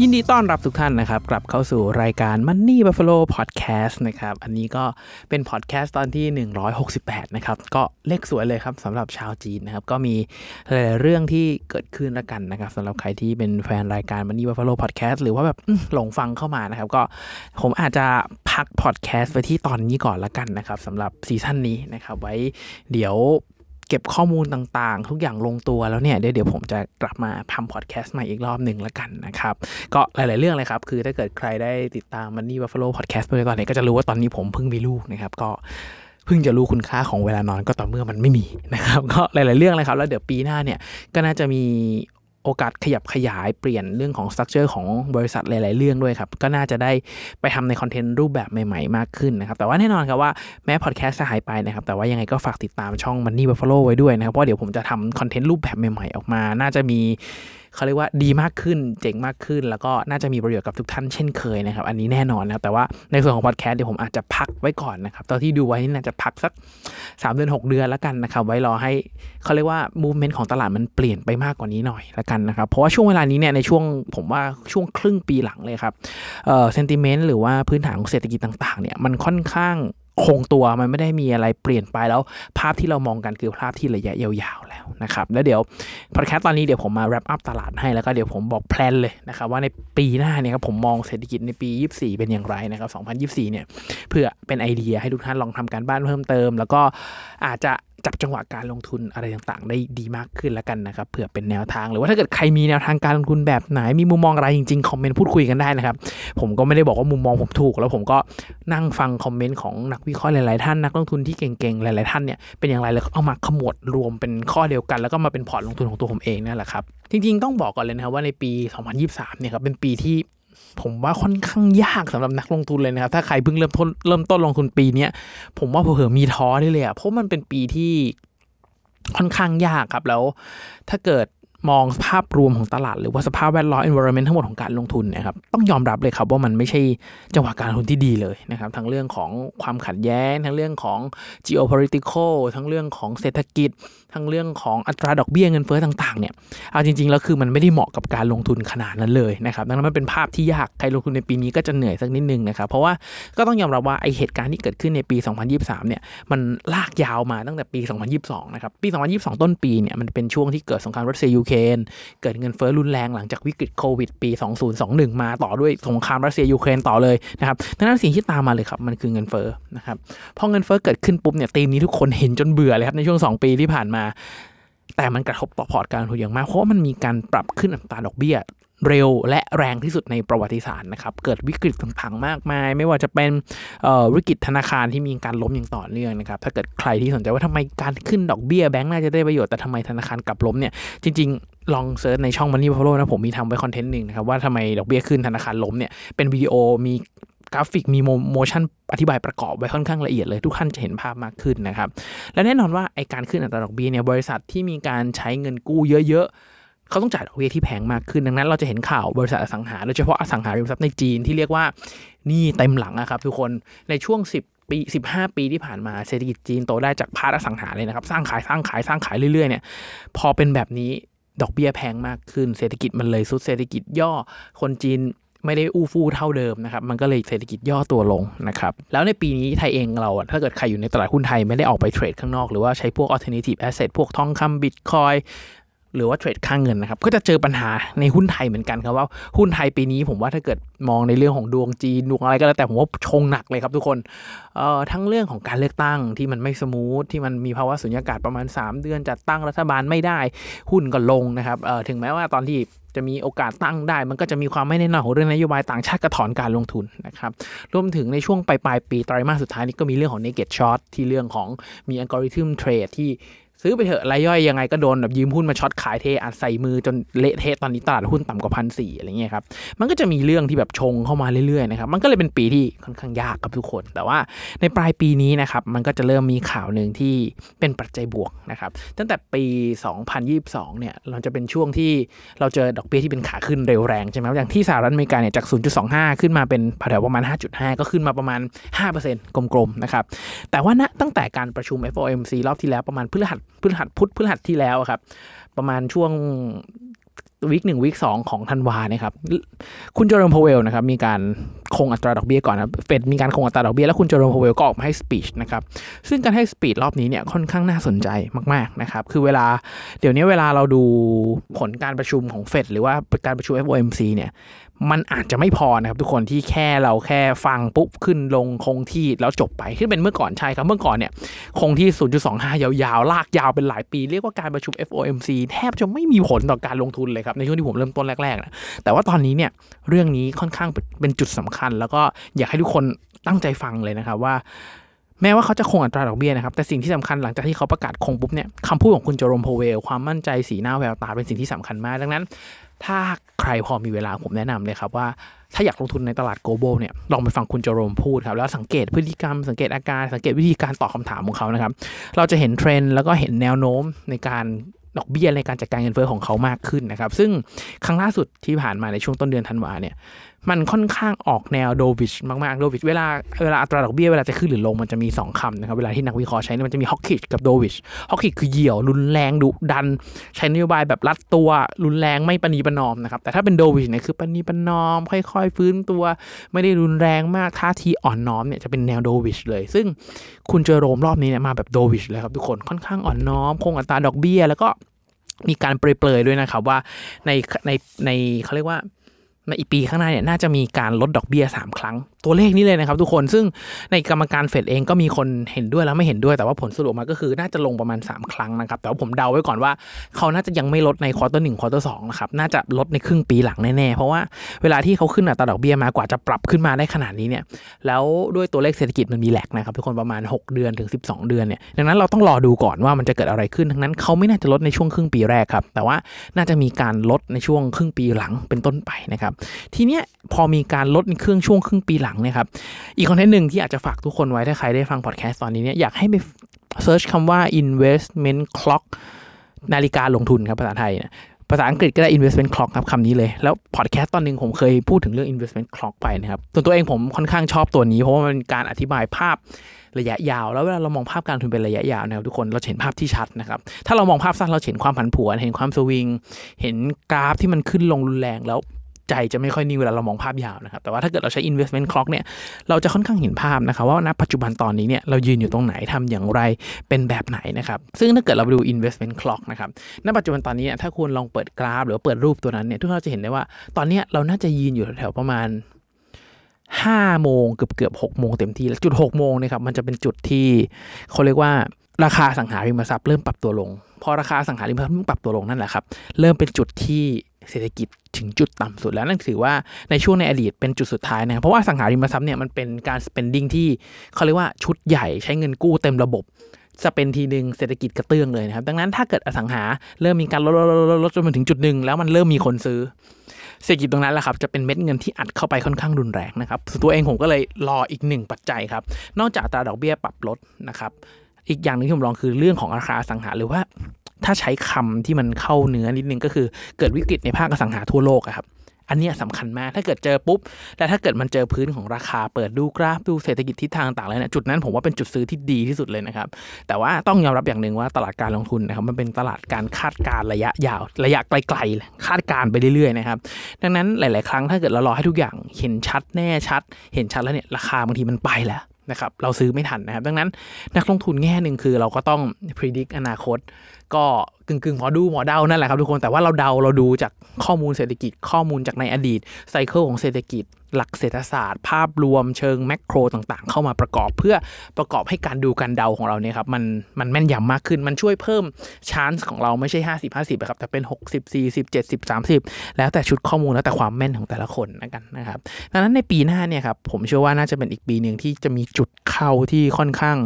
ยินดีต้อนรับทุกท่านนะครับ กลับเข้าสู่รายการ Money Buffalo Podcast นะครับ อันนี้ก็เป็นพอดแคสต์ตอนที่ 168 นะครับ ก็เลขสวยเลยครับสำหรับชาวจีนนะครับ ก็มีหลายๆเรื่องที่เกิดขึ้นล้วกันนะครับสำหรับใครที่เป็นแฟนรายการ Money Buffalo Podcast หรือว่าแบบหลงฟังเข้ามานะครับ ก็ผมอาจจะพักพอดแคสต์ไว้ที่ตอนนี้ก่อนละกันนะครับสำหรับซีซั่นนี้นะครับ ไว้เดี๋ยว เก็บข้อมูลต่างๆ ทุกอย่างลงตัวแล้วเนี่ยเดี๋ยวเดี๋ยวผมจะกลับมาทำพอดแคสต์ใหม่อีกรอบหนึ่งแล้วกันนะครับก็หลายๆเรื่องเลยครับ คือถ้าเกิดใครได้ติดตาม Money Buffalo Podcast ไปตอนนี้ก็จะรู้ว่าตอนนี้ผมเพิ่งมีลูกนะครับก็เพิ่งจะรู้คุณค่าของเวลานอนก็ต่อเมื่อมันไม่มีนะครับ ก็หลาย ๆ เรื่องเลยครับ แล้วเดี๋ยวปีหน้าเนี่ยก็น่าจะมี โอกาสขยับขยายเปลี่ยนเรื่องของ structure ของบริษัทหลาย ๆ เรื่องด้วยครับ ก็น่าจะได้ไปทำในคอนเทนต์รูปแบบใหม่ ๆ มากขึ้นนะครับ แต่ว่าแน่นอนครับว่าแม้พอดแคสต์จะหายไปนะครับ แต่ว่ายังไงก็ฝากติดตามช่อง Money Buffalo ไว้ด้วยนะครับ เพราะเดี๋ยวผมจะทำคอนเทนต์รูปแบบใหม่ ๆ ออกมา น่าจะมี เขาเรียกว่าดีมากขึ้น เจ๋งมากขึ้น แล้วก็น่าจะมีประโยชน์กับทุกท่านเช่นเคยนะครับ อันนี้แน่นอนนะครับแต่ว่าในส่วนของพอดแคสต์เดี๋ยวผมอาจจะพักไว้ก่อนนะครับตอนที่ดูไว้นี่น่าจะพักสัก 3 เดือน 6 เดือนแล้วกันนะครับไว้รอให้เขาเรียกว่า movement ของตลาดมันเปลี่ยนไปมากกว่านี้หน่อยและกันนะครับเพราะว่าช่วงเวลานี้เนี่ยในช่วงผมว่าช่วงครึ่งปีหลังเลยครับเอ่อ sentiment หรือว่าพื้นฐานของเศรษฐกิจต่างๆเนี่ยมันค่อนข้าง คงตัวมันไม่ได้มีอะไรเปลี่ยนไปแล้ว ภาพที่เรามองกันคือภาพที่ระยะยาวๆแล้วนะครับ แล้วเดี๋ยวพอดแคสต์ตอนนี้เดี๋ยวผมมา wrap up ตลาดให้แล้วก็เดี๋ยวผมบอกแพลนเลยนะครับว่าในปีหน้าเนี่ยครับผมมองเศรษฐกิจในปี 24 เป็นอย่างไรนะครับ 2024 เนี่ยเพื่อเป็นไอเดียให้ทุกท่านลองทำการบ้านเพิ่มเติม แล้วก็อาจจะจับจังหวะการลงทุนอะไรต่างๆ ได้ดีมากขึ้นแล้วกันนะครับเผื่อเป็นแนวทาง หรือว่าถ้าเกิดใครมีแนวทางการลงทุนแบบไหนมีมุมมองอะไรจริงๆ คอมเมนต์พูดคุยกันได้นะครับผมก็ไม่ได้บอกว่ามุมมองผมถูก แล้วผมก็นั่งฟังคอมเมนต์ของนักวิเคราะห์หลายๆท่านนักลงทุนที่เก่งๆหลายๆท่านเนี่ยเป็นอย่างไรแล้วเอามาขมวดรวมเป็นข้อเดียวกัน แล้วก็มาเป็นพอร์ตลงทุนของตัวผมเองนั่นแหละครับจริงๆต้องบอกก่อนเลยนะครับว่าในปี 2023เนี่ยครับเป็นปีที่ผมว่าค่อนข้างยากสำหรับนักลงทุนเลยนะครับ ถ้าใครเพิ่งเริ่มต้นเริ่มต้นลงทุนปีเนี้ผมว่าเผื่อมีท้อได้เลยอะเพราะมันเป็นปีที่ค่อนข้างยากครับแล้ว ถ้าเกิด มองภาพรวมของตลาด หรือว่าสภาพแวดล้อม environment ทั้งหมดของการลงทุนนะครับต้องยอมรับเลยครับว่ามันไม่ใช่จังหวะการลงทุนที่ดีเลยนะครับทั้งเรื่องของความขัดแย้ง ทั้งเรื่องของ geopolitical ทั้งเรื่องของเศรษฐกิจ ทั้งเรื่องของอัตราดอกเบี้ยเงินเฟ้อต่างๆเนี่ยเอาจริงๆแล้วคือมันไม่ได้เหมาะกับการลงทุนขนาดนั้นเลยนะครับดังนั้นมันเป็นภาพที่ยากใครลงทุนในปีนี้ก็จะเหนื่อยสักนิดนึงนะครับเพราะว่าก็ต้องยอมรับว่าไอเหตุการณ์ที่เกิดขึ้นในปี 2023 เนี่ยมันลากยาวมาตั้งแต่ปี 2022 นะครับปี 2022 ต้นปีเนี่ยมันเป็นช่วงที่เกิดสงครามรัสเซียยูเครนเกิดเงินเฟ้อรุนแรงหลังจากวิกฤตโควิดปี 2021 มาต่อด้วยสงครามรัสเซียยูเครนต่อเลยนะครับดังนั้นสิ่งที่ตามมาเลยครับมันคือเงินเฟ้อนะครับพอเงินเฟ้อเกิดขึ้นปุ๊บเนี่ยธีมนี้ทุกคนเห็นจนเบื่อเลยครับในช่วง 2 ปีที่ผ่านมาแต่มันกระทบต่อพอร์ตการลงทุนอย่างมาก เพราะมันมีการปรับขึ้นอัตราดอกเบี้ยเร็วและแรงที่สุดในประวัติศาสตร์นะครับ เกิดวิกฤตต่างๆมากมาย ไม่ว่าจะเป็นวิกฤตธนาคารที่มีการล้มอย่างต่อเนื่องนะครับ ถ้าเกิดใครที่สนใจว่าทำไมการขึ้นดอกเบี้ยแบงก์น่าจะได้ประโยชน์แต่ทำไมธนาคารกลับล้มเนี่ย จริงๆ ลอง search ในช่อง Money Buffalo นะผมมีทำไว้คอนเทนต์หนึ่งนะครับว่าทำไมดอกเบี้ยขึ้นธนาคารล้มเนี่ยเป็นวิดีโอมี กราฟิกมี motion อธิบายประกอบไว้ค่อนข้างละเอียดเลย ทุกท่านจะเห็นภาพมากขึ้นนะครับ และแน่นอนว่าไอการขึ้นอัตราดอกเบี้ยเนี่ยบริษัทที่มีการใช้เงินกู้เยอะๆเขาต้องจ่ายดอกเบี้ยที่แพงมากขึ้นดังนั้น เราจะเห็นข่าวบริษัทอสังหาโดยเฉพาะอสังหาริมทรัพย์ในจีนที่เรียกว่านี่เต็มหลังอะครับทุกคนในช่วง 10ปี 15 ปีที่ผ่านมาเศรษฐกิจจีนโตได้จาก part อสังหาเลยนะครับ สร้างขายสร้างขายสร้างขายเรื่อยๆเนี่ยพอเป็นแบบนี้ดอกเบี้ยแพงมากขึ้น เศรษฐกิจมันเลยสุดเศรษฐกิจย่อคนจีน ไม่ได้อู้ฟู่เท่าเดิมนะครับมันก็เลยเศรษฐกิจย่อตัวลงนะครับแล้วในปีนี้ไทยเองเราอะถ้าเกิดใครอยู่ในตลาดหุ้นไทยไม่ได้ออกไปเทรดข้างนอกหรือว่าใช้พวก alternative asset พวกทองคำบิตคอยหรือว่าเทรดค่างเงินนะครับ ก็จะเจอปัญหาในหุ้นไทยเหมือนกันครับว่าหุ้นไทยปีนี้ผมว่าถ้าเกิดมองในเรื่องของดวงจีนดวงอะไรก็แล้วแต่ผมว่าชงหนักเลยครับทุกคนเอ่อทั้งเรื่องของการเลือกตั้งที่มันไม่สมูทที่มันมีภาวะสุญญากาศประมาณ 3 เดือนจัดตั้งรัฐบาลไม่ได้หุ้นก็ลงนะครับเอ่อถึงแม้ว่าตอนที่ จะมีโอกาสตั้งได้ มันก็จะมีความไม่แน่นอนของเรื่องนโยบายต่างชาติกระถอนการลงทุนนะครับรวมถึงในช่วงปลายปลายปีไตรมาสสุดท้ายนี้ก็มีเรื่องของ naked short ที่เรื่องของมีอัลกอริทึมเทรดที่ ซื้อไปเถอะรายย่อยยังไงก็โดนแบบยืมหุ้นมาช็อตขายเทอัดใส่มือจนเละเทะตอนนี้ตลาดหุ้นต่ำกว่าพันสี่อะไรเงี้ยครับมันก็จะมีเรื่องที่แบบชงเข้ามาเรื่อยๆนะครับมันก็เลยเป็นปีที่ค่อนข้างยากกับทุกคน แต่ว่าในปลายปีนี้นะครับมันก็จะเริ่มมีข่าวหนึ่งที่เป็นปัจจัยบวกนะครับตั้งแต่ปี 2022 เนี่ยเราจะเป็นช่วงที่เราเจอดอกเบี้ยที่เป็นขาขึ้นเร็วแรงใช่ไหมอย่างที่สหรัฐอเมริกาเนี่ยจาก 0.25 ขึ้นมาเป็นแถวประมาณ 5.5 ก็ขึ้นมาประมาณ 5%กลมๆนะครับแต่ว่าณตั้งแต่การประชุม FOMC รอบที่แล้วประมาณพฤหัสพฤหัสพุธพฤหัสที่แล้วครับ ประมาณช่วง week หนึ่ง week สองของธันวาเนี่ยครับคุณ Jerome Powell นะครับมีการคงอัตราดอกเบี้ยก่อนนะเฟดมีการคงอัตราดอกเบี้ยแล้วคุณ Jerome Powell ก็ออกมาให้ speech นะครับซึ่งการให้สปีชรอบนี้เนี่ยค่อนข้างน่าสนใจมาก ๆ นะครับ คือเวลาเดี๋ยวนี้เวลาเราดูผลการประชุมของเฟดหรือว่าการประชุม FOMC เนี่ยมันอาจจะไม่พอนะครับทุกคนที่แค่เราแค่ฟังปุ๊บขึ้นลงคงที่แล้วจบไปที่เป็นเมื่อก่อนใช่ครับเมื่อก่อนเนี่ยคงที่ 0.25 ยาวๆ ลากยาวเป็นหลายปี เรียกว่าการประชุม FOMC แทบจะไม่มีผลต่อการลงทุนเลยครับในช่วงที่ผมเริ่มต้นแรกๆนะแต่ว่าตอนนี้เนี่ยเรื่องนี้ค่อนข้างเป็นจุดสำคัญ แล้วก็อยากให้ทุกคนตั้งใจฟังเลยนะครับว่าแม้ว่าเขาจะคงอัตราดอกเบี้ยนะครับ แต่สิ่งที่สำคัญหลังจากที่เขาประกาศคงปุ๊บเนี่ยคำพูดของคุณโจโรมโพเวล ความมั่นใจสีหน้าแววตาเป็นสิ่งที่สำคัญมาก ดังนั้น ถ้าใครพอมีเวลาผมแนะนำเลยครับว่า ถ้าอยากลงทุนในตลาดโกลบอลเนี่ยลองไปฟังคุณโจโรมพูดครับ แล้วสังเกตพฤติกรรม สังเกตอาการสังเกตวิธีการตอบคาถามของเขานะครับ เราจะเห็นเทรนด์แล้วก็เห็นแนวโน้มในการ ดอกเบี้ยในการจัดการเงินเฟ้อของเขามากขึ้นนะครับ ซึ่งครั้งล่าสุดที่ผ่านมาในช่วงต้นเดือนธันวาเนี่ย มันค่อนข้างออกแนวโดวิชมากๆโดวิชเวลาเวลาอัตราดอกเบี้ยเวลาจะขึ้นหรือลงมันจะมี 2คำนะครับ เวลาที่นักวิเคราะห์ใช้มันจะมีฮอกกิชกับโดวิชฮอกกิชคือเหี่ยวรุนแรงดุดัน ใช้นโยบายแบบรัดตัวรุนแรงไม่ปณีประนอมนะครับ แต่ถ้าเป็นโดวิชเนี่ยคือปณีประนอม ค่อย ๆ ฟื้นตัว ไม่ได้รุนแรงมากท่าทีอ่อนน้อมเนี่ยจะเป็นแนวโดวิชเลย ซึ่งคุณเจอโรมรอบนี้เนี่ยมาแบบโดวิชเลยครับทุกคนค่อนข้างอ่อนน้อมคงอัตราดอกเบี้ย แล้วก็มีการเปรยๆด้วยนะครับว่าในในในเขาเรียกว่า ในอีปีข้างหน้าเนี่ยน่าจะมีการลดดอกเบี้ย 3 ครั้ง ตัวเลขนี้เลยนะครับทุกคนซึ่งในกรรมการเฟดเองก็มีคนเห็นด้วยแล้วไม่เห็นด้วยแต่ว่าผลสรุปมาก็คือน่าจะลงประมาณ 3 ครั้งนะครับ แต่ว่าผมเดาไว้ก่อนว่า เขาน่าจะยังไม่ลดใน quarter หนึ่ง quarter สองนะครับน่าจะลดในครึ่งปีหลังแน่ๆ เพราะว่าเวลาที่เขาขึ้นอัตราดอกเบี้ยมากว่าจะปรับขึ้นมาได้ขนาดนี้เนี่ยแล้วด้วยตัวเลขเศรษฐกิจมันมี lag นะครับทุกคนประมาณ 6 เดือนถึง 12 เดือนเนี่ยดังนั้นเราต้องรอดูก่อนว่ามันจะเกิดอะไรขึ้นทั้งนั้นเขาไม่น่าจะลดในช่วงครึ่งปีแรกครับแต่ว่าน่าจะมีการลดในช่วงครึ่งปีหลังเป็นต้นไปนะครับทีเนี้ยพอมีการลดในเครื่องช่วงครึ่งปีหลังเนี่ยครับอีกคอนเทนต์หนึ่งที่อากจะฝากทุกคนไว้ถ้าใครได้ฟังพอดแคสต์ตอนนี้เนี่ยอยากให้ไปเซิร์ชคำว่า investment clock นาฬิกาลงทุนครับภาษาไทยนะภาษาอังกฤษก็ได้ investment clock ครับคำนี้เลย แล้วพอดแคสต์ตอนหนึ่งผมเคยพูดถึงเรื่อง investment clock ไปนะครับส่วนตัวเองผมค่อนข้างชอบตัวนี้ เพราะว่ามันการอธิบายภาพระยะยาว แล้วเวลาเรามองภาพการทุนเป็นระยะยาวนะครับทุกคนเราเห็นภาพที่ชัดนะครับ ถ้าเรามองภาพสั้นเราเห็นความผันผวน เห็นความสวิง เห็นกราฟที่มันขึ้นลงรุนแรงแล้ว ใจจะไม่ค่อยนิ่งเวลาเรามองภาพยาวนะครับ แต่ว่าถ้าเกิดเราใช้ investment clock เนี่ย เราจะค่อนข้างเห็นภาพนะครับว่าณปัจจุบันตอนนี้เนี่ยเรายืนอยู่ตรงไหนทำอย่างไรเป็นแบบไหนนะครับ ซึ่งถ้าเกิดเราไปดู investment clock นะครับ ณ ปัจจุบันตอนนี้ถ้าคุณลองเปิดกราฟ หรือเปิดรูปตัวนั้นเนี่ยทุกท่านจะเห็นได้ว่าตอนนี้เราน่าจะยืนอยู่แถวประมาณ5โมงเกือบเกือบ6โมงเต็มที่แล้วจุด6โมงนะครับมันจะเป็นจุดที่เขาเรียกว่าราคาสังหาริมทรัพย์เริ่มปรับตัวลง พอราคาสังหาริมทรัพย์ปรับตัวลงนั่นแหละครับ เริ่มเป็นจุดที่ เศรษฐกิจถึงจุดต่ำสุดแล้วนั่นถือว่าในช่วงในอดีตเป็นจุดสุดท้ายนะเพราะว่าสังหาริมทรัพย์เนี่ยมันเป็นการ spending ที่เขาเรียกว่าชุดใหญ่ใช้เงินกู้เต็มระบบจะเป็นทีหนึ่งเศรษฐกิจกระเตื้องเลยนะครับ ดังนั้นถ้าเกิดอสังหาเริ่มมีการลดลดลดลดจนมาถึงจุดหนึ่งแล้วมันเริ่มมีคนซื้อ เศรษฐกิจตรงนั้นแหละครับจะเป็นเม็ดเงินที่อัดเข้าไปค่อนข้างรุนแรงนะครับส่วนตัวเองผมก็เลยรออีกหนึ่งปัจจัยครับ นอกจากตราดอกเบี้ยปรับลดนะครับ อีกอย่างหนึ่งที่ผมลองคือเรื่องของราคาสังหาหรือว่า ถ้าใช้คำที่มันเข้าเนื้อนิดนึงก็คือเกิดวิกฤตในภาคอสังหาทั่วโลกครับอันนี้สำคัญมาก ถ้าเกิดเจอปุ๊บ และถ้าเกิดมันเจอพื้นของราคา เปิดดูกราฟดูเศรษฐกิจทิศทางต่างเลยนะจุดนั้นผมว่าเป็นจุดซื้อที่ดีที่สุดเลยนะครับ แต่ว่าต้องยอมรับอย่างหนึ่งว่าตลาดการลงทุนนะครับ มันเป็นตลาดการคาดการระยะยาว ระยะไกลๆ คาดการไปเรื่อยๆนะครับ ดังนั้นหลาย ๆ ครั้งถ้าเกิดเรารอให้ทุกอย่างเห็นชัดแน่ชัด เห็นชัดแล้วเนี่ยราคาบางทีมันไปแล้ว นะครับเราซื้อไม่ทันนะครับ ดังนั้นนักลงทุนแง่หนึ่งคือเราก็ต้องพิจิตรอนาคต ก็ งกึ่งหมอดูหมอเดานั่นแหละครับทุกคนแต่ว่าเราเดาเราดูจากข้อมูลเศรษฐกิจข้อมูลจากในอดีตไซเคิลของเศรษฐกิจ หลักเศรษฐศาสตร์ ภาพรวมเชิงแมกโรต่างๆ เข้ามาประกอบเพื่อประกอบให้การดูการเดาของเราเนี่ยครับมันมันแม่นยำมากขึ้นมันช่วยเพิ่มชานส์ของเราไม่ใช่ 50 50ครับแต่เป็น 60 40 70 30 แล้วแต่ชุดข้อมูลแล้วแต่ความแม่นของแต่ละคนนะกันนะครับดังนั้นในปีหน้าเนี่ยครับผมเชื่อว่าน่าจะเป็นอีกปีหนึ่งที่จะมีจุดเข้าที่ค่อนข้าง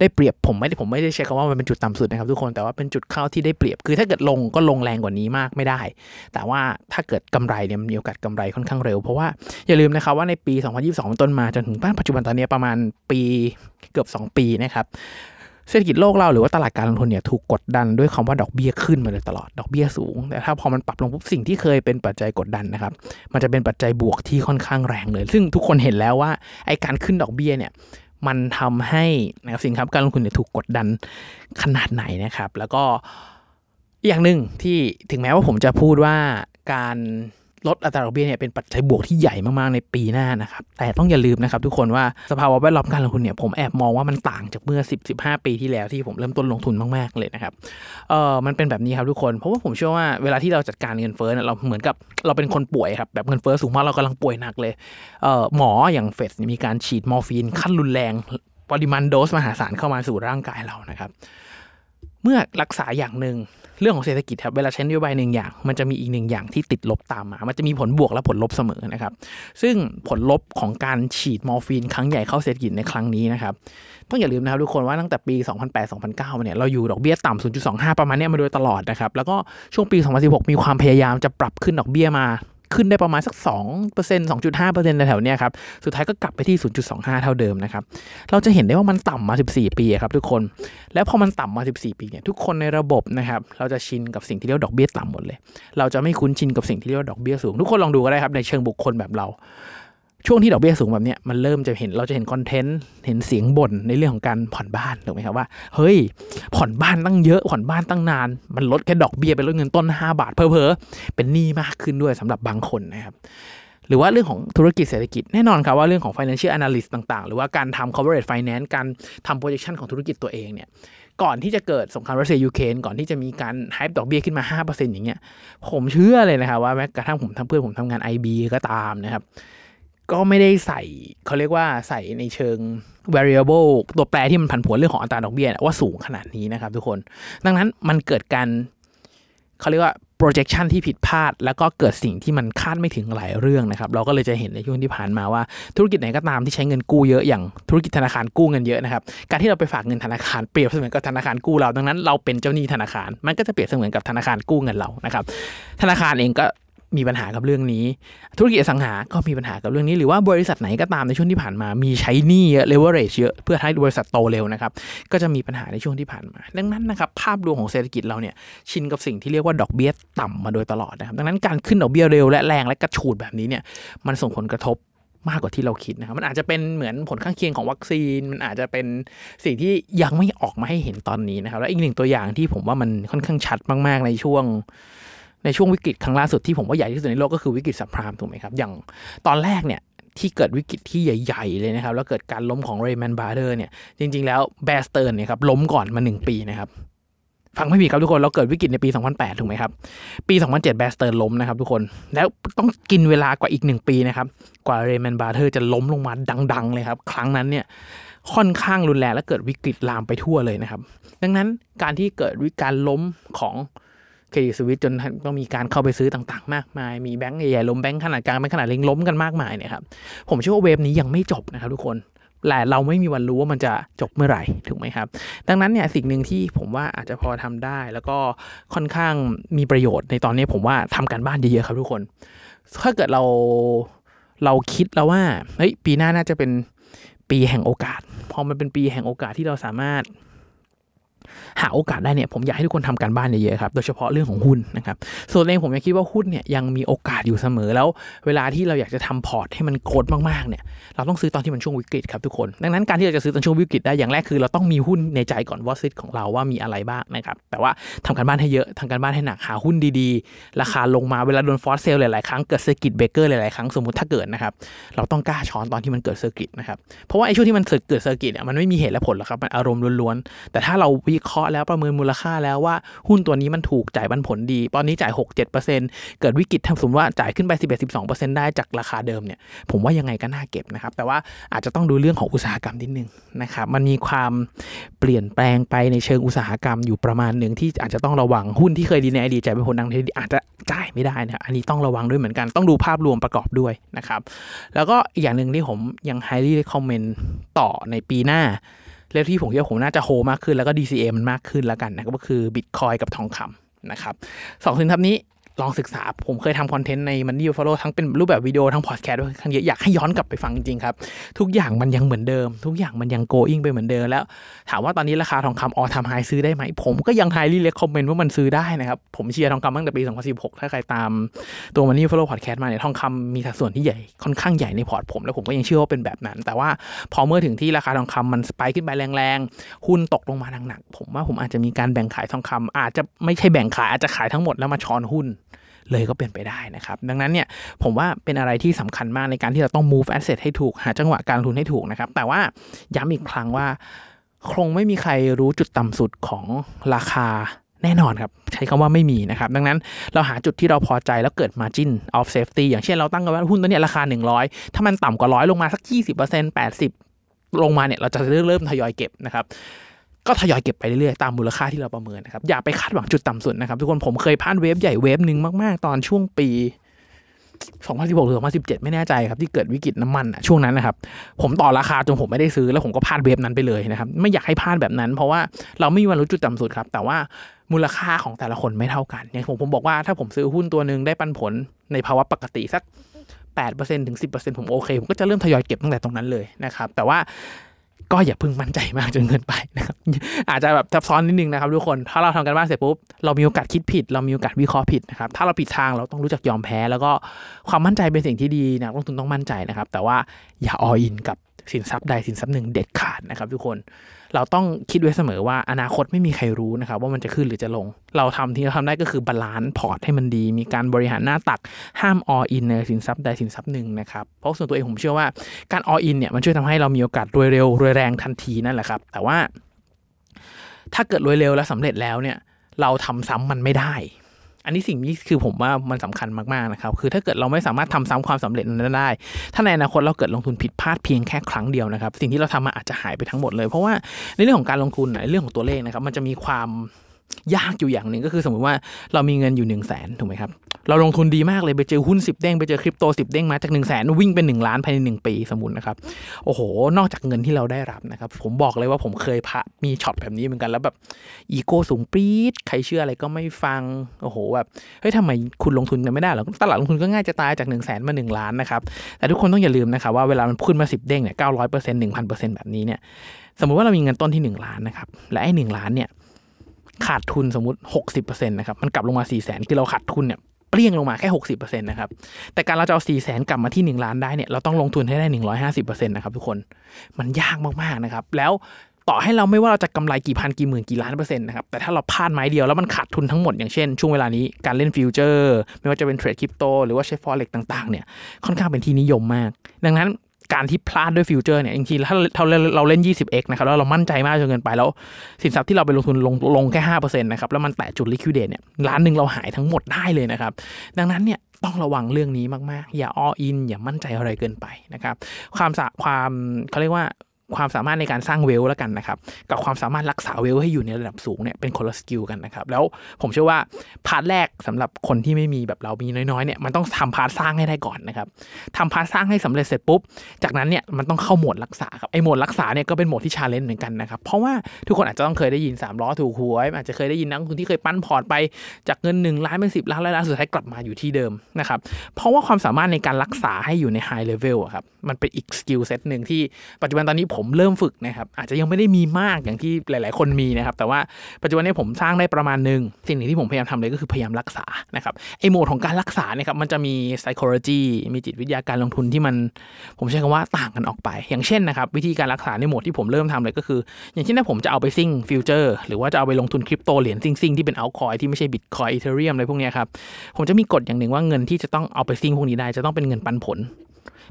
ได้เปรียบผมไม่ได้ผมไม่ได้ใช้คำว่ามันเป็นจุดต่ำสุดนะครับทุกคนแต่ว่าเป็นจุดเข้าที่ได้เปรียบคือถ้าเกิดลงก็ลงแรงกว่านี้มากไม่ได้ แต่ว่าถ้าเกิดกำไรเนี่ยมีโอกาสกำไรค่อนข้างเร็ว เพราะว่าอย่าลืมนะครับว่าในปี 2022 ต้นมาจนถึงปัจจุบันตอนนี้ประมาณปีเกือบ 2 ปีนะครับเศรษฐกิจโลกเราหรือว่าตลาดการลงทุนเนี่ยถูกกดดันด้วยคำว่าดอกเบี้ยขึ้นมาเลยตลอดดอกเบี้ยสูง แต่ถ้าพอมันปรับลงปุ๊บสิ่งที่เคยเป็นปัจจัยกดดันนะครับ มันจะเป็นปัจจัยบวกที่ค่อนข้างแรงเลย ซึ่งทุกคนเห็นแล้วว่าไอการขึ้นดอกเบี้ยเนี่ย มันทำให้นะครับสินทรัพย์การลงทุนเนี่ยถูกกดดันขนาดไหนนะครับ แล้วก็อีกอย่างหนึ่งที่ถึงแม้ว่าผมจะพูดว่าการ ลดอัตราดอกเบี้ยเนี่ยเป็นปัจจัยบวกที่ใหญ่มากๆในปีหน้านะครับ แต่ต้องอย่าลืมนะครับทุกคนว่าสภาวะแวดล้อมการลงทุนเนี่ยผมแอบมองว่ามันต่างจากเมื่อ 10-15 ปีที่แล้วที่ผมเริ่มต้นลงทุนมากๆเลยนะครับเออมันเป็นแบบนี้ครับทุกคน เพราะว่าผมเชื่อว่าเวลาที่เราจัดการเงินเฟ้อเนี่ยเราเหมือนกับเราเป็นคนป่วยครับแบบเงินเฟ้อสูงมากเรากำลังป่วยหนักเลยเออหมออย่างเฟดมีการฉีดมอร์ฟีนขั้นรุนแรงปริมาณโดสมหาศาลเข้ามาสู่ร่างกายเรานะครับ เมื่อรักษาอย่างหนึ่ง เรื่องของเศรษฐกิจครับเวลาใช้นโยบายหนึ่งอย่าง มันจะมีอีกหนึ่งอย่างที่ติดลบตามมา มันจะมีผลบวกและผลลบเสมอนะครับ ซึ่งผลลบของการฉีดมอร์ฟีนครั้งใหญ่เข้าเศรษฐกิจในครั้งนี้นะครับ ต้องอย่าลืมนะครับทุกคนว่าตั้งแต่ปี 2008-2009เนี่ยเราอยู่ดอกเบี้ยต่ำ0.25 ประมาณนี้มาโดยตลอดนะครับ แล้วก็ช่วงปี 2016 มีความพยายามจะปรับขึ้นดอกเบี้ยมา ขึ้นได้ประมาณสัก 2% 2.5%ในแถวเนี้ยครับ สุดท้ายก็กลับไปที่ 0.25 เท่าเดิมนะครับ เราจะเห็นได้ว่ามันต่ำมา 14 ปีครับทุกคน แล้วพอมันต่ำมา 14 ปีเนี่ยทุกคนในระบบนะครับ เราจะชินกับสิ่งที่เรียกว่าดอกเบี้ยต่ำหมดเลย เราจะไม่คุ้นชินกับสิ่งที่เรียกว่าดอกเบี้ยสูง ทุกคนลองดูก็ได้ครับในเชิงบุคคลแบบเรา ช่วงที่ดอกเบี้ยสูงแบบเนี้ยมันเริ่มจะเห็นเราจะเห็นคอนเทนต์เห็นเสียงบ่นในเรื่องของการผ่อนบ้านถูกไหมครับว่าเฮ้ย ผ่อนบ้านตั้งเยอะผ่อนบ้านตั้งนาน มันลดแค่ดอกเบี้ยไปลดเงินต้น 5 บาทเพอเพอเป็นหนี้มากขึ้นด้วยสำหรับบางคนนะครับหรือว่าเรื่องของธุรกิจเศรษฐกิจแน่นอนครับว่าเรื่องของ financial analyst ต่างๆ หรือว่าการทำ corporate finance การทำ projection ของธุรกิจตัวเองเนี่ยก่อนที่จะเกิดสงครามรัสเซียยูเครนก่อนที่จะมีการไฮป์ดอกเบี้ยขึ้นมา 5%อย่างเงี้ยผมเชื่อเลยนะครับว่าแม้กระทั่งผมทำเพื่อนผมทำงาน IB ก็ตามนะครับ ก็ไม่ได้ใส่เขาเรียกว่าใส่ในเชิง variable ตัวแปรที่มันผันผวนเรื่องของอัตราดอกเบี้ยว่าสูงขนาดนี้นะครับทุกคน ดังนั้นมันเกิดการเขาเรียกว่า projection ที่ผิดพลาด แล้วก็เกิดสิ่งที่มันคาดไม่ถึงหลายเรื่องนะครับ เราก็เลยจะเห็นในช่วงที่ผ่านมาว่า ธุรกิจไหนก็ตามที่ใช้เงินกู้เยอะอย่างธุรกิจธนาคารกู้เงินเยอะนะครับ การที่เราไปฝากเงินธนาคารเปรียบเสมือนกับธนาคารกู้เรา ดังนั้นเราเป็นเจ้าหนี้ธนาคาร มันก็จะเปรียบเสมือนกับธนาคารกู้เงินเรานะครับ ธนาคารเองก็ มีปัญหากับเรื่องนี้ ธุรกิจสังหาก็มีปัญหากับเรื่องนี้ หรือว่าบริษัทไหนก็ตามในช่วงที่ผ่านมา มีใช้หนี้เยอะ leverage เยอะเพื่อให้บริษัทโตเร็วนะครับ ก็จะมีปัญหาในช่วงที่ผ่านมา ดังนั้นนะครับภาพรวมของเศรษฐกิจเราเนี่ยชินกับสิ่งที่เรียกว่าดอกเบี้ยต่ำมาโดยตลอดนะครับดังนั้นการขึ้นดอกเบี้ยเร็วและแรงและกระฉูดแบบนี้เนี่ยมันส่งผลกระทบมากกว่าที่เราคิดนะครับมันอาจจะเป็นเหมือนผลข้างเคียงของวัคซีน มันอาจจะเป็นสิ่งที่ยังไม่ออกมาให้เห็นตอนนี้นะครับ แล้วอีกหนึ่งตัวอย่างที่ผมว่ามันค่อนข้างชัดมาก ๆ ในช่วง ในช่วงวิกฤตครั้งล่าสุดที่ผมว่าใหญ่ที่สุดในโลกก็คือวิกฤต subprime ถูกไหมครับ อย่างตอนแรกเนี่ยที่เกิดวิกฤตที่ใหญ่ ๆ เลยนะครับ แล้วเกิดการล้มของ Lehman Brothers เนี่ยจริง ๆ แล้ว Bear Stearns เนี่ยครับล้มก่อนมา 1 ปีนะครับ ฟังไม่ผิดครับทุกคนเราเกิดวิกฤตในปี 2008 ถูกไหมครับ ปี 2007 Bear Stearns ล้มนะครับทุกคนแล้วต้องกินเวลากว่าอีก 1 ปีนะครับ กว่า Lehman Brothers จะล้มลงมาดัง ๆ เลยครับ ครั้งนั้นเนี่ยค่อนข้างรุนแรงและเกิดวิกฤตลามไปทั่วเลยนะครับ ดังนั้นการที่เกิดวิการล้มของ Credit Suisse จนต้องมีการเข้าไปซื้อต่างๆ มากมาย มีแบงก์ใหญ่ๆล้มแบงก์ขนาดกลางแบงก์ขนาดเล็กล้มกันมากมายเนี่ยครับผมเชื่อว่า wave นี้ยังไม่จบนะครับทุกคนแต่เราไม่มีวันรู้ว่ามันจะจบเมื่อไหร่ถูกไหมครับ ดังนั้นเนี่ยสิ่งหนึ่งที่ผมว่าอาจจะพอทำได้ แล้วก็ค่อนข้างมีประโยชน์ในตอนนี้ผมว่าทำการบ้านเยอะๆครับทุกคน ถ้าเกิดเราเราคิดแล้วว่าเฮ้ยปีหน้าน่าจะเป็นปีแห่งโอกาส พอมันเป็นปีแห่งโอกาสที่เราสามารถ หาโอกาสได้เนี่ยผมอยากให้ทุกคนทำการบ้านเยอะๆครับโดยเฉพาะเรื่องของหุ้นนะครับส่วนเองผมยังคิดว่าหุ้นเนี่ยยังมีโอกาสอยู่เสมอแล้ว เวลาที่เราอยากจะทำพอร์ตให้มันโกรดมากๆเนี่ยเราต้องซื้อตอนที่มันช่วงวิกฤตครับทุกคนดังนั้นการที่เราจะซื้อตอนช่วงวิกฤตได้อย่างแรกคือเราต้องมีหุ้นในใจก่อนว่า list ของเราว่ามีอะไรบ้างนะครับแต่ว่าทำการบ้านให้เยอะทำการบ้านให้หนักหาหุ้นดีๆ ราคาลงมาเวลาโดน force sell หลายๆครั้งเกิด circuit breaker หลายๆครั้งสมมติถ้าเกิดนะครับเราต้องกล้าช้อนตอนที่มันเกิด circuit นะครับเพราะว่าไอ้ช่วงที่มันเกิด circuit เนี่ยมันไม่มีเหตุและผลหรอกครับมันอารมณ์ล้วนๆแต่ถ้าเราวิเคราะห์แล้วประเมินมูลค่าแล้วว่าหุ้นตัวนี้มันถูกจ่ายปันผลดี ตอนนี้จ่าย 6 7 เกิดวิกฤตทำสมมติว่าจ่ายขึ้นไป 11 12 ได้จากราคาเดิมเนี่ยผมว่ายังไงก็น่าเก็บนะครับ แต่ว่าอาจจะต้องดูเรื่องของอุตสาหกรรมนิดนึงนะครับมันมีความเปลี่ยนแปลงไปในเชิงอุตสาหกรรมอยู่ประมาณหนึ่งที่อาจจะต้องระวังหุ้นที่เคยดีในอดีตจ่ายเป็นผลดังที่อาจจะจ่ายไม่ได้นะอันนี้ต้องระวังด้วยเหมือนกันต้องดูภาพรวมประกอบด้วยนะครับแล้วก็อีกอย่างหนึ่งที่ผมยัง highly recommend ต่อในปีหน้า แล้วที่ผมคิดว่าผมน่าจะโฮมากขึ้นแล้วก็ DCA มันมากขึ้นแล้วกันนะก็คือบิตคอยกับทองคำนะครับสองสินทรัพย์นี้ ลองศึกษาผมเคยทำคอนเทนต์ใน Money Buffalo ทั้งเป็นรูปแบบวิดีโอทั้งพอดแคสต์ด้วยทั้งเยอะอยากให้ย้อนกลับไปฟังจริงครับ ทุกอย่างมันยังเหมือนเดิม ทุกอย่างมันยัง going ไปเหมือนเดิมแล้ว ถามว่าตอนนี้ราคาทองคำ all time high ซื้อได้ไหม ผมก็ยัง highly recommend ว่ามันซื้อได้นะครับ ผมเชียร์ทองคำตั้งแต่ปี 2016 ถ้าใครตามตัว Money Buffalo Podcast มาเนี่ยทองคำมีสัดส่วนที่ใหญ่ค่อนข้างใหญ่ในพอร์ตผม แล้วผมก็ยังเชื่อว่าเป็นแบบนั้น แต่ว่าพอเมื่อถึงที่ราคาทองคำมัน spike ขึ้นไปแรงๆหุ้นตกลงมาหนักๆผมว่าผมอาจจะมีการแบ่งขายทองคำอาจจะไม่ใช่แบ่งขายอาจจะขายทั้งหมดแล้วมาช้อนหุ้น เลยก็เป็นไปได้นะครับ ดังนั้นเนี่ยผมว่าเป็นอะไรที่สำคัญมากในการที่เราต้อง move asset ให้ถูกหาจังหวะการลงทุนให้ถูกนะครับ แต่ว่าย้ำอีกครั้งว่า คงไม่มีใครรู้จุดต่ำสุดของราคาแน่นอนครับ ใช้คำว่าไม่มีนะครับ ดังนั้นเราหาจุดที่เราพอใจแล้วเกิด margin of safety อย่างเช่นเราตั้งกันว่าหุ้นตัวนี้ราคา 100 ถ้ามันต่ำกว่าร้อยลงมาสัก 20% 80 ลงมาเนี่ยเราจะเริ่มทยอยเก็บนะครับ ก็ทยอยเก็บไปเรื่อยๆ ตามมูลค่าที่เราประเมินนะครับ อย่าไปคาดหวังจุดต่ำสุดนะครับ ทุกคนผมเคยพลาดเวฟใหญ่เวฟหนึ่งมากๆ ตอนช่วงปี 2016หรือ2017 ไม่แน่ใจครับ ที่เกิดวิกฤตน้ำมันอะช่วงนั้นนะครับ ผมต่อราคาจนผมไม่ได้ซื้อแล้วผมก็พลาดเวฟนั้นไปเลยนะครับ ไม่อยากให้พลาดแบบนั้น เพราะว่าเราไม่มีวันรู้จุดต่ำสุดครับ แต่ว่ามูลค่าของแต่ละคนไม่เท่ากันอย่างผมผมบอกว่าถ้าผมซื้อหุ้นตัวหนึ่งได้ปันผลในภาวะปกติสัก8%ถึง 10%ผมโอเค ผมก็จะเริ่มทยอยเก็บตั้งแต่ตรงนั้นเลยนะครับ แต่ว่า ก็อย่าพึ่งมั่นใจมากจนเกินไปนะครับอาจจะแบบซับซ้อนนิดนึงนะครับทุกคนถ้าเราทำกันบ้านเสร็จปุ๊บเรามีโอกาสคิดผิด เรามีโอกาสวิเคราะห์ผิดนะครับถ้าเราผิดทางเราต้องรู้จักยอมแพ้ แล้วก็ความมั่นใจเป็นสิ่งที่ดีนะลงทุนต้องมั่นใจนะครับ แต่ว่าอย่าออินกับสินทรัพย์ใดสินทรัพย์หนึ่งเด็ดขาดนะครับทุกคน เราต้องคิดไว้เสมอว่าอนาคตไม่มีใครรู้นะครับว่ามันจะขึ้นหรือจะลง เราทำที่เราทำได้ก็คือ balance พอร์ตให้มันดี มีการบริหารหน้าตักห้ามออินในสินทรัพย์ใดสินทรัพย์หนึ่งนะครับเพราะส่วนตัวเองผมเชื่อว่าการออินเนี่ยมันช่วยทำให้เรามีโอกาสรวยเร็วรวยแรงทันทีนั่นแหละครับ แต่ว่าถ้าเกิดรวยเร็วแล้วสำเร็จแล้วเนี่ยเราทำซ้ำมันไม่ได้ อันนี้สิ่งนี้คือผมว่ามันสำคัญมากๆนะครับ คือถ้าเกิดเราไม่สามารถทำซ้ำความสำเร็จนั้นได้ ถ้าในอนาคตเราเกิดลงทุนผิดพลาดเพียงแค่ครั้งเดียวนะครับ สิ่งที่เราทำมาอาจจะหายไปทั้งหมดเลย เพราะว่าในเรื่องของการลงทุนในเรื่องของตัวเลขนะครับ มันจะมีความ ยากอยู่อย่างหนึ่งก็คือสมมติว่าเรามีเงินอยู่1นึ่งแสนถูกไหมครับ เราลงทุนดีมากเลยไปเจอหุ้น 10 เด้งไปเจอคริปโต 10 เด้งมาจาก1นึ่งแสนวิ่งเป็น 1 ล้านภายใน 1 ปีสมมตินะครับ โอ้โห นอกจากเงินที่เราได้รับนะครับ ผมบอกเลยว่าผมเคยพะมีช็อตแบบนี้เหมือนกันแล้วแบบอีโก้สูงปรี๊ดใครเชื่ออะไรก็ไม่ฟังโอ้โหแบบเฮ้ยทำไมคุณลงทุนกันไม่ได้หรอตลาดลงทุนก็ง่ายจะตายจาก1นึ่งแสนมา 1 ล้านนะครับแต่ทุกคนต้องอย่าลืมนะครับว่าเวลามันขึ้นมา 10 เด้งเนี่ยเก้าร้อยเปอร์เซ็นต์หนึ่งพันเปอร์เซ็นต์แบบนี้เนี่ยสมมติว่าเรามีเงินต้นที่ 1 ล้านนะครับและไอ้หนึ่งล้านเนี่ย ขาดทุนสมมติ 60%นะครับ มันกลับลงมา4 0 0แสนคือเราขาดทุนเนี่ยเปรี้ยงลงมาแค่ 60%นะครับ แต่การเราจะเอา 4 0 0แสนกลับมาที่ 1 ล้านได้เนี่ย เราต้องลงทุนให้ได้ 150%นะครับทุกคน มันยากมากๆนะครับ แล้วต่อให้เราไม่ว่าเราจะกำไรกี่พันกี่หมื่นกี่ล้านเปอร์เซ็นต์นะครับ แต่ถ้าเราพลาดไม้เดียวแล้วมันขาดทุนทั้งหมดอย่างเช่น ช่วงเวลานี้การเล่น future ไม่ว่าจะเป็นเทรดคริปโตหรือว่าใช้ forex ต่างๆเนี่ยค่อนข้างเป็นที่นิยมมาก ดังนั้น การที่พลาดด้วย future เนี่ยจริงๆถ้าเราเราเล่น 20x นะครับแล้วเรามั่นใจมากจนเกินไปแล้ว สินทรัพย์ที่เราไปลงทุนลงลงแค่ห้าเปอร์เซ็นต์นะครับแล้วมันแตะจุด liquidate เนี่ยล้านหนึ่งเราหายทั้งหมดได้เลยนะครับ ดังนั้นเนี่ยต้องระวังเรื่องนี้มากๆ อย่า all in อย่ามั่นใจอะไรเกินไปนะครับ ความสะความเขาเรียกว่า ความสามารถในการสร้าง wealth แล้วกันนะครับ กับความสามารถรักษา wealth ให้อยู่ในระดับสูงเนี่ยเป็นคนละ skill กันนะครับ แล้วผมเชื่อว่า part แรกสำหรับคนที่ไม่มีแบบเรามีน้อยๆเนี่ยมันต้องทำ part สร้างให้ได้ก่อนนะครับทำ part สร้างให้สำเร็จเสร็จปุ๊บ จากนั้นเนี่ยมันต้องเข้าโหมดรักษาครับไอโหมดรักษาเนี่ยก็เป็นโหมดที่ challenge เหมือนกันนะครับ เพราะว่าทุกคนอาจจะต้องเคยได้ยิน3ล้อถูกหวยอาจจะเคยได้ยินนักลงทุนที่เคยปั้นพอร์ตไปจากเงิน1ล้านเป็น10ล้านล้านสุดท้ายกลับมาอยู่ที่เดิมนะครับเพราะว่าความสามารถในการรักษาให้อยู่ในไฮเลเวลครับมันเป็นอีก skill set หนึ่งที่ปัจจุบันตอนนี้ผมเริ่มฝึกนะครับ อาจจะยังไม่ได้มีมากอย่างที่หลาย ๆ คนมีนะครับ แต่ว่าปัจจุบันนี้ผมสร้างได้ประมาณหนึ่งสิ่งหนึ่งที่ผมพยายามทำเลยก็คือพยายามรักษานะครับไอโหมดของการรักษาเนี่ยครับมันจะมี psychology มีจิตวิทยาการลงทุนที่มัน ผมใช้คำว่าต่างกันออกไป อย่างเช่นนะครับ วิธีการรักษาในโหมดที่ผมเริ่มทำเลยก็คือ อย่างเช่นถ้าผมจะเอาไปซิ่ง future หรือว่าจะเอาไปลงทุนคริปโตเหรียญซิ่งซิ่งที่เป็นเอาคอยที่ไม่ใช่ Bitcoin Ethereum อะไรพวกนี้ครับผมจะมีกฎอย่างหนึ่งว่าเงินที่จะต้องเอาไปซิ่งพวกนี้ได้จะต้องเป็นเงินปันผล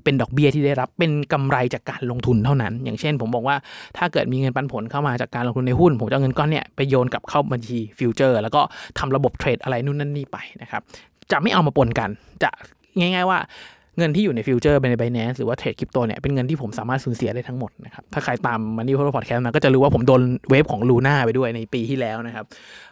เป็นดอกเบี้ยที่ได้รับเป็นกำไรจากการลงทุนเท่านั้น อย่างเช่น ผมบอกว่าถ้าเกิดมีเงินปันผลเข้ามาจากการลงทุนในหุ้น ผมจะเอาเงินก้อนเนี้ยไปโยนกลับเข้าบัญชี future แล้วก็ทำระบบเทรดอะไรนู่นนั่นนี่ไปนะครับจะไม่เอามาปนกันจะง่าย ๆว่า เงินที่อยู่ใน future ใน Binance หรือว่าเทรดคริปโตเนี่ยเป็นเงินที่ผมสามารถสูญเสียได้ทั้งหมดนะครับถ้าใครตาม Money Buffalo Podcast มาก็จะรู้ว่าผมโดน wave ของ Luna ไปด้วยในปีที่แล้วนะครับ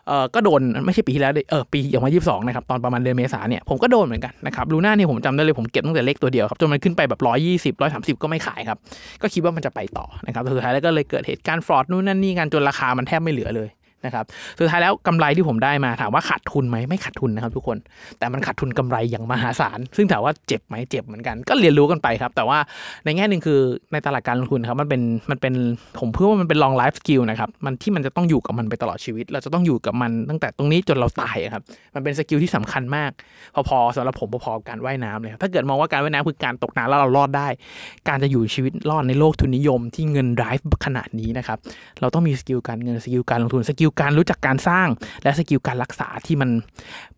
เออก็โดนไม่ใช่ปีที่แล้วดิเออปีอย่างว่ายี่สิบสองนะครับตอนประมาณเดือนเมษาเนี่ยผมก็โดนเหมือนกันนะครับ Luna เนี่ยผมจำได้เลยผมเก็บตั้งแต่เลขตัวเดียวครับจนมันขึ้นไปแบบร้อยยี่สิบร้อยสามสิบก็ไม่ขายครับก็คิดว่ามันจะไปต่อนะครับสุดท้ายแล้วก็เลยเกิดเหตุการณ์ fraud นู่นนั่นนี่กันจนราคามันแทบไม่เหลือเลย นะครับสุดท้ายแล้วกำไรที่ผมได้มาถามว่าขาดทุนไหมไม่ขาดทุนนะครับทุกคน แต่มันขาดทุนกำไรอย่างมหาศาล ซึ่งถามว่าเจ็บไหมเจ็บเหมือนกัน ก็เรียนรู้กันไปครับ แต่ว่าในแง่หนึ่งคือในตลาดการลงทุนครับมันเป็นมันเป็นผมเพื่อว่ามันเป็น long life skill นะครับมันที่มันจะต้องอยู่กับมันไปตลอดชีวิต เราจะต้องอยู่กับมันตั้งแต่ตรงนี้จนเราตายครับมันเป็นสกิลที่สำคัญมาก พอๆสำหรับผมพอๆกับการว่ายน้ำเลยถ้าเกิดมองว่าการว่ายน้ำคือการตกน้ำแล้วเรารอดได้ การจะอยู่ชีวิตรอดในโลกทุนนิยมที่เงิน drive ขนาดนี้นะครับเราต้องมี skill การเงิน skill การลงทุน skill การรู้จักการสร้าง และ skill การรักษาที่มัน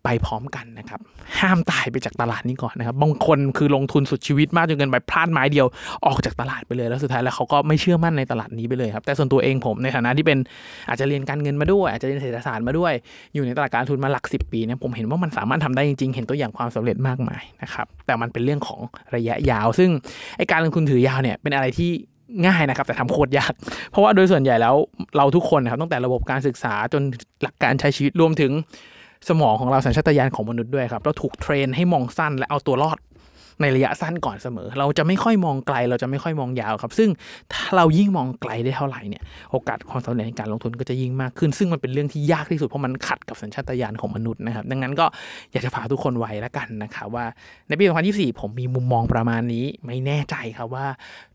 ไปพร้อมกันนะครับ ห้ามตายไปจากตลาดนี้ก่อนนะครับบางคนคือลงทุนสุดชีวิตมากจนเกินไปพลาดไม้เดียวออกจากตลาดไปเลย แล้วสุดท้ายแล้วเขาก็ไม่เชื่อมั่นในตลาดนี้ไปเลยครับแต่ส่วนตัวเองผมในฐานะที่เป็นอาจจะเรียนการเงินมาด้วย อาจจะเรียนเศรษฐศาสตร์มาด้วย อยู่ในตลาดการลงทุนมาหลักสิปีเนี่ยผมเห็นว่ามันสามารถทำได้จริงๆ เห็นตัวอย่างความสำเร็จมากมายนะครับแต่มันเป็นเรื่องของระยะยาว ซึ่งไอการลงทุนถือยาวเนี่ยเป็นอะไรที่ ง่ายนะครับ แต่ทำโคตรยาก เพราะว่าโดยส่วนใหญ่แล้วเราทุกคนนะครับตั้งแต่ระบบการศึกษาจนหลักการใช้ชีวิตรวมถึงสมองของเราสัญชาตญาณของมนุษย์ด้วยครับ เราถูกเทรนให้มองสั้นและเอาตัวรอด ในระยะสั้นก่อนเสมอ เราจะไม่ค่อยมองไกล เราจะไม่ค่อยมองยาวครับ ซึ่งถ้าเรายิ่งมองไกลได้เท่าไหร่เนี่ยโอกาสความสำเร็จในการลงทุนก็จะยิ่งมากขึ้น ซึ่งมันเป็นเรื่องที่ยากที่สุดเพราะมันขัดกับสัญชาตญาณของมนุษย์นะครับดังนั้นก็อยากจะฝากทุกคนไว้แล้วกันนะครับว่าในปี 2024 ผมมีมุมมองประมาณนี้ไม่แน่ใจครับว่า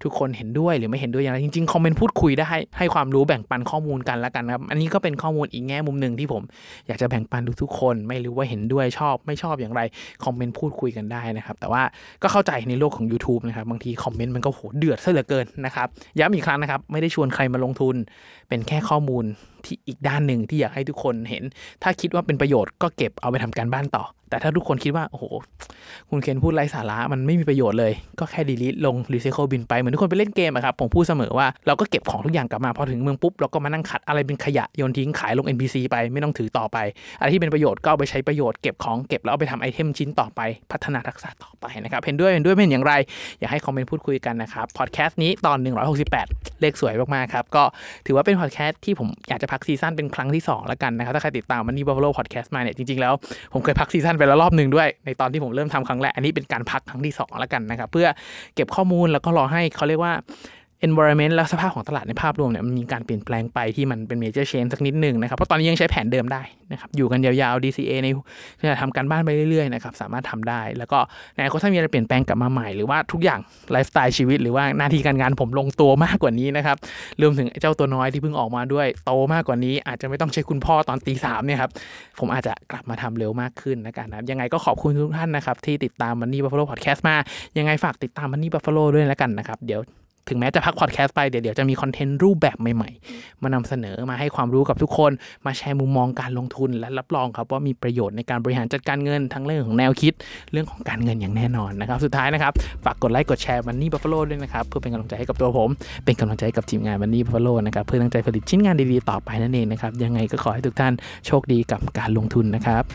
ทุกคนเห็นด้วยหรือไม่เห็นด้วยอย่างไรจริงๆคอมเมนต์พูดคุยได้ให้ความรู้แบ่งปันข้อมูลกันแล้วกันครับอันนี้ก็เป็นข้อมูลอีกแง่มุมหนึ่งที่ผมอยากจะแบ่งปันทุกๆคน ไม่รู้ว่าเห็นด้วยชอบ ไม่ชอบอย่างไรคอมเมนต์พูดคุยกันได้นะครับแต่ว่าก็เข้าใจในโลกของ YouTube นะครับ บางทีคอมเมนต์มันก็โหเดือดซะเหลือเกินนะครับ ย้ำอีกครั้งนะครับ ไม่ได้ชวนใครมาลงทุน เป็นแค่ข้อมูลที่อีกด้านหนึ่งที่อยากให้ทุกคนเห็น ถ้าคิดว่าเป็นประโยชน์ก็เก็บเอาไปทำการบ้านต่อ แต่ถ้าทุกคนคิดว่า โอ้โห คุณเคนพูดไร้สาระมันไม่มีประโยชน์เลย ก็แค่ delete ลง recycle bin ไป เหมือนทุกคนไปเล่นเกมอะครับ ผมพูดเสมอว่าเราก็เก็บของทุกอย่างกลับมา พอถึงเมืองปุ๊บ เราก็มานั่งขัดอะไรเป็นขยะโยนทิ้งขายลง NPC ไปไม่ต้องถือต่อไปอะไรที่เป็นประโยชน์ก็เอาไปใช้ประโยชน์เก็บของเก็บแล้วเอาไปทำ item ชิ้นต่อไป พัฒนาทักษะต่อไปนะครับเห็นด้วยเห็นด้วยไม่เห็นอย่างไร อยากให้คอมเมนต์พูดคุยกันนะครับพอดแคสต์นี้ตอน 168 เลขสวยมากๆครับก็ถือว่าเป็นพอดแคสต์ที่ผมอยากจะพัก season เป็นครั้งที่สองแล้วกันนะครับถ้าใครติดตาม Money Buffalo Podcast มาเนี่ยจริงๆแล้วผมเคยพัก season ไปแล้วรอบหนึ่งด้วย ในตอนที่ผมเริ่มทำครั้งแรกอันนี้เป็นการพักครั้งที่2แล้วกันนะครับเพื่อเก็บข้อมูลแล้วก็รอให้เขาเรียกว่า environment และสภาพของตลาดในภาพรวมเนี่ยมันมีการเปลี่ยนแปลงไปที่มันเป็น major change สักนิดหนึ่งนะครับ เพราะตอนนี้ยังใช้แผนเดิมได้นะครับอยู่กันยาวๆ DCA ในทำการบ้านไปเรื่อยๆนะครับสามารถทำได้ แล้วก็ในอนาคตถ้ามีอะไรเปลี่ยนแปลงกลับมาใหม่หรือว่าทุกอย่างไลฟ์สไตล์ชีวิต หรือว่าหน้าที่การงานผมลงตัวมากกว่านี้นะครับรวมถึงเจ้าตัวน้อยที่เพิ่งออกมาด้วยโตมากกว่านี้ อาจจะไม่ต้องใช้คุณพ่อตอนตีสามเนี่ยครับผมอาจจะกลับมาทำเร็วมากขึ้นนะกันนะครับยังไงก็ขอบคุณทุกท่านนะครับที่ติดตาม Money Buffalo Podcast มายังไงฝากติดตาม Money Buffalo ด้วยแล้วกันนะครับเดี๋ยว ถึงแม้จะพักพอดแคสต์ไปเดี๋ยวเดี๋ยวจะมีคอนเทนต์รูปแบบใหม่ๆ มานำเสนอมาให้ความรู้กับทุกคน มาแชร์มุมมองการลงทุนและรับรองครับว่ามีประโยชน์ในการบริหารจัดการเงินทั้งเรื่องของแนวคิดเรื่องของการเงินอย่างแน่นอนนะครับสุดท้ายนะครับฝากกดไลค์กดแชร์มันนี่บัฟฟาโลด้วยนะครับเพื่อเป็นกำลังใจให้กับตัวผม เป็นกำลังใจให้กับทีมงานมันนี่บัฟฟาโลนะครับเพื่อตั้งใจผลิตชิ้นงานดีๆต่อไปนั่นเองนะครับยังไงก็ขอให้ทุกท่านโชคดีกับการลงทุนนะครับ